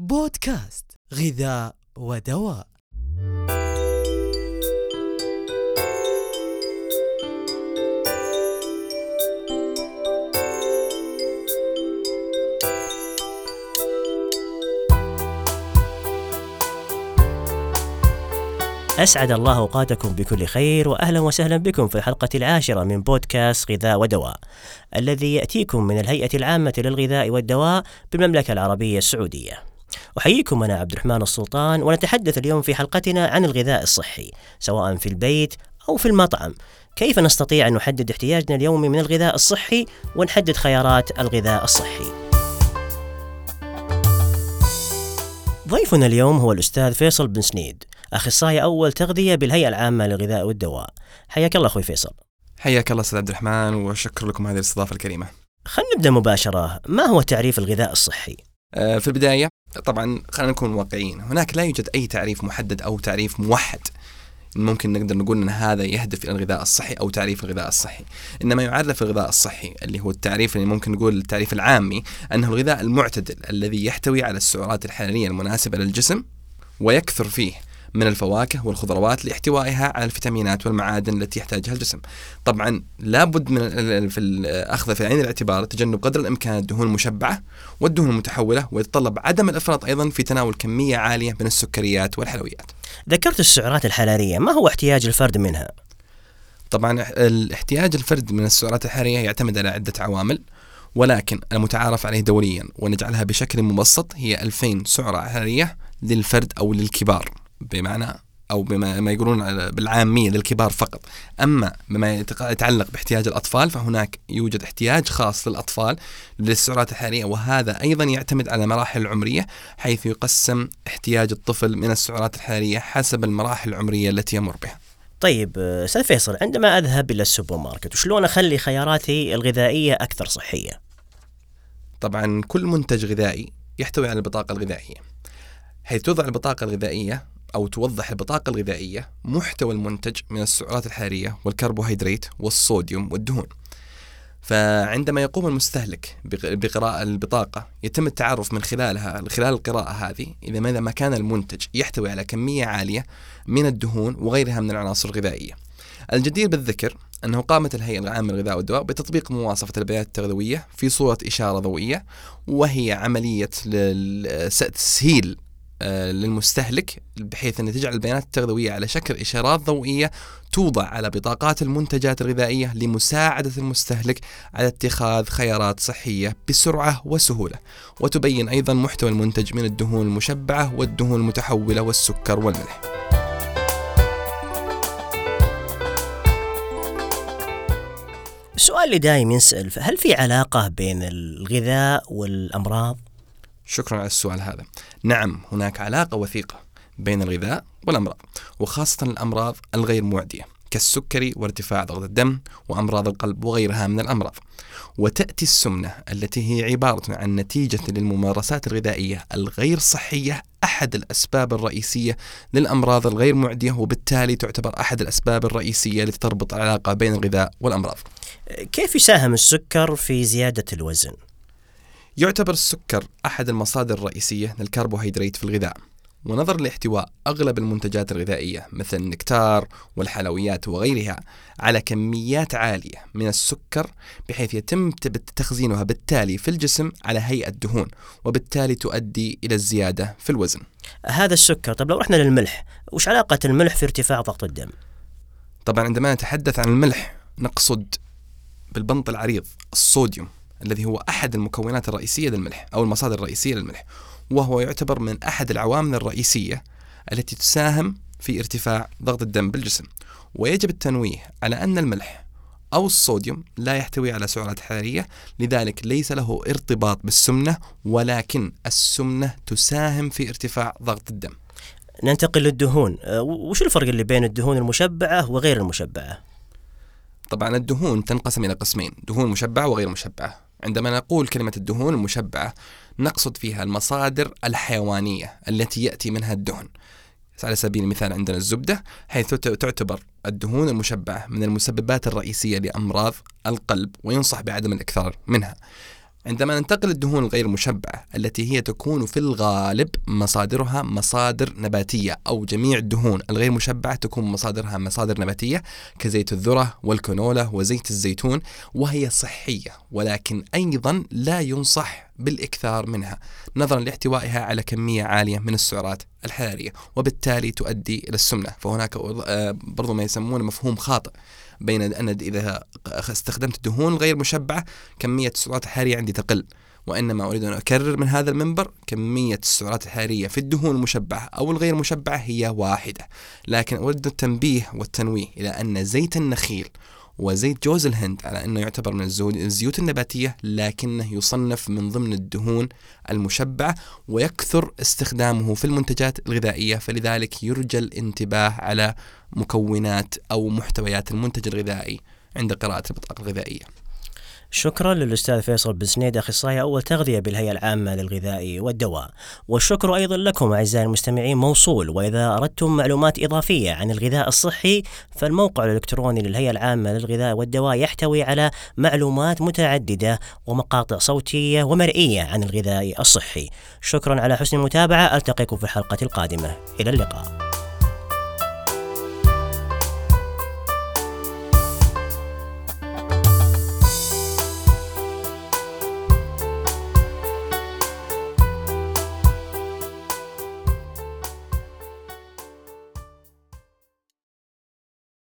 بودكاست غذاء ودواء. أسعد الله أوقاتكم بكل خير وأهلا وسهلا بكم في الحلقة العاشرة من بودكاست غذاء ودواء الذي يأتيكم من الهيئة العامة للغذاء والدواء بالمملكة العربية السعودية. أحييكم أنا عبد الرحمن السلطان ونتحدث اليوم في حلقتنا عن الغذاء الصحي سواء في البيت أو في المطعم كيف نستطيع أن نحدد احتياجنا اليومي من الغذاء الصحي ونحدد خيارات الغذاء الصحي ضيفنا اليوم هو الأستاذ فيصل بن سنيد أخصائي أول تغذية بالهيئة العامة للغذاء والدواء حياك الله أخوي فيصل حياك الله أستاذ عبد الرحمن وشكر لكم هذه الاستضافة الكريمة. خلينا نبدأ مباشرة ما هو تعريف الغذاء الصحي؟ آه، في البداية طبعا خلينا نكون واقعيين، هناك لا يوجد أي تعريف محدد أو تعريف موحد. ممكن نقدر نقول إن هذا يهدف إلى الغذاء الصحي أو تعريف الغذاء الصحي، إنما يعرف الغذاء الصحي اللي هو التعريف اللي ممكن نقول التعريف العامي أنه الغذاء المعتدل الذي يحتوي على السعرات الحرارية المناسبة للجسم ويكثر فيه من الفواكه والخضروات لاحتوائها على الفيتامينات والمعادن التي يحتاجها الجسم. طبعا لابد من في الاخذ في عين الاعتبار تجنب قدر الإمكان الدهون المشبعة والدهون المتحولة ويتطلب عدم الإفراط أيضا في تناول كمية عالية من السكريات والحلويات. ذكرت السعرات الحرارية ما هو احتياج الفرد منها؟ طبعا الاحتياج الفرد من السعرات الحرارية يعتمد على عدة عوامل ولكن المتعارف عليه دوليا ونجعلها بشكل مبسط هي 2000 سعرة حرارية للفرد أو للكبار بمعنى أو بما ما يقولون بالعامية للكبار فقط. أما بما يتعلق باحتياج الأطفال فهناك يوجد احتياج خاص للأطفال للسعرات الحرارية وهذا أيضا يعتمد على المراحل العمرية حيث يقسم احتياج الطفل من السعرات الحرارية حسب المراحل العمرية التي يمر بها. طيب أستاذ فيصل عندما أذهب إلى السوبر ماركت وشلون أخلي خياراتي الغذائية أكثر صحية؟ طبعا كل منتج غذائي يحتوي على البطاقة الغذائية. حيث توضع البطاقة الغذائية أو توضح البطاقة الغذائية محتوى المنتج من السعرات الحرارية والكربوهيدرات والصوديوم والدهون. فعندما يقوم المستهلك بق- بقراءة البطاقة يتم التعرف من خلالها خلال القراءة هذه إذا ماذا ما كان المنتج يحتوي على كمية عالية من الدهون وغيرها من العناصر الغذائية. الجدير بالذكر أنه قامت الهيئة العامة للغذاء والدواء بتطبيق مواصفة البيانات التغذوية في صورة إشارة ضوئية وهي عملية تسهيل للمستهلك بحيث أن تجعل البيانات التغذوية على شكل إشارات ضوئية توضع على بطاقات المنتجات الغذائية لمساعدة المستهلك على اتخاذ خيارات صحية بسرعة وسهولة وتبين أيضا محتوى المنتج من الدهون المشبعة والدهون المتحولة والسكر والملح السؤال اللي دايم ينسأل هل في علاقة بين الغذاء والأمراض؟ شكرا على السؤال هذا. نعم هناك علاقة وثيقة بين الغذاء والأمراض وخاصة الأمراض الغير معدية كالسكري وارتفاع ضغط الدم وأمراض القلب وغيرها من الأمراض. وتأتي السمنة التي هي عبارة عن نتيجة للممارسات الغذائية الغير صحية أحد الأسباب الرئيسية للأمراض الغير معدية وبالتالي تعتبر أحد الأسباب الرئيسية التي تربط العلاقة بين الغذاء والأمراض. كيف يساهم السكر في زيادة الوزن؟ يعتبر السكر أحد المصادر الرئيسية للكربوهيدرات في الغذاء. ونظرا لاحتواء أغلب المنتجات الغذائية مثل النكتار والحلويات وغيرها على كميات عالية من السكر بحيث يتم تخزينها بالتالي في الجسم على هيئة دهون وبالتالي تؤدي إلى الزيادة في الوزن. هذا السكر طب لو رحنا للملح وش علاقة الملح في ارتفاع ضغط الدم؟ طبعا عندما نتحدث عن الملح نقصد بالبنط العريض الصوديوم. الذي هو أحد المكونات الرئيسية للملح أو المصادر الرئيسية للملح وهو يعتبر من أحد العوامل الرئيسية التي تساهم في ارتفاع ضغط الدم بالجسم. ويجب التنويه على أن الملح أو الصوديوم لا يحتوي على سعرات حرارية لذلك ليس له ارتباط بالسمنة ولكن السمنة تساهم في ارتفاع ضغط الدم. ننتقل للدهون. أه، وش الفرق اللي بين الدهون المشبعة وغير المشبعة؟ طبعا الدهون تنقسم إلى قسمين دهون مشبعة وغير مشبعة. عندما نقول كلمة الدهون المشبعة نقصد فيها المصادر الحيوانية التي يأتي منها الدهن. على سبيل المثال عندنا الزبدة حيث تعت- تعتبر الدهون المشبعة من المسببات الرئيسية لأمراض القلب وينصح بعدم الإكثار منها. عندما ننتقل للدهون الغير مشبعة التي هي تكون في الغالب مصادرها مصادر نباتية أو جميع الدهون الغير مشبعة تكون مصادرها مصادر نباتية كزيت الذرة والكانولا وزيت الزيتون وهي صحية ولكن أيضا لا ينصح بالإكثار منها نظرا لاحتوائها على كمية عالية من السعرات الحرارية وبالتالي تؤدي إلى السمنة فهناك آه، برضو ما يسمونه مفهوم خاطئ بين أن إذا استخدمت الدهون الغير مشبعة كمية السعرات الحرارية عندي تقل وإنما أريد أن أكرر من هذا المنبر كمية السعرات الحرارية في الدهون المشبعة أو الغير مشبعة هي واحدة لكن أود التنبيه والتنويه إلى أن زيت النخيل وزيت جوز الهند على أنه يعتبر من الزيوت النباتية لكنه يصنف من ضمن الدهون المشبعة ويكثر استخدامه في المنتجات الغذائية فلذلك يرجى الانتباه على مكونات أو محتويات المنتج الغذائي عند قراءة البطاقة الغذائية. شكرا للأستاذ فيصل بن سنيد أخصائي أول تغذية بالهيئة العامة للغذاء والدواء. والشكر أيضا لكم أعزائي المستمعين. موصول. وإذا أردتم معلومات إضافية عن الغذاء الصحي فالموقع الإلكتروني للهيئة العامة للغذاء والدواء يحتوي على معلومات متعددة ومقاطع صوتية ومرئية عن الغذاء الصحي. شكرا على حسن المتابعة. ألتقيكم في الحلقة القادمة. إلى اللقاء.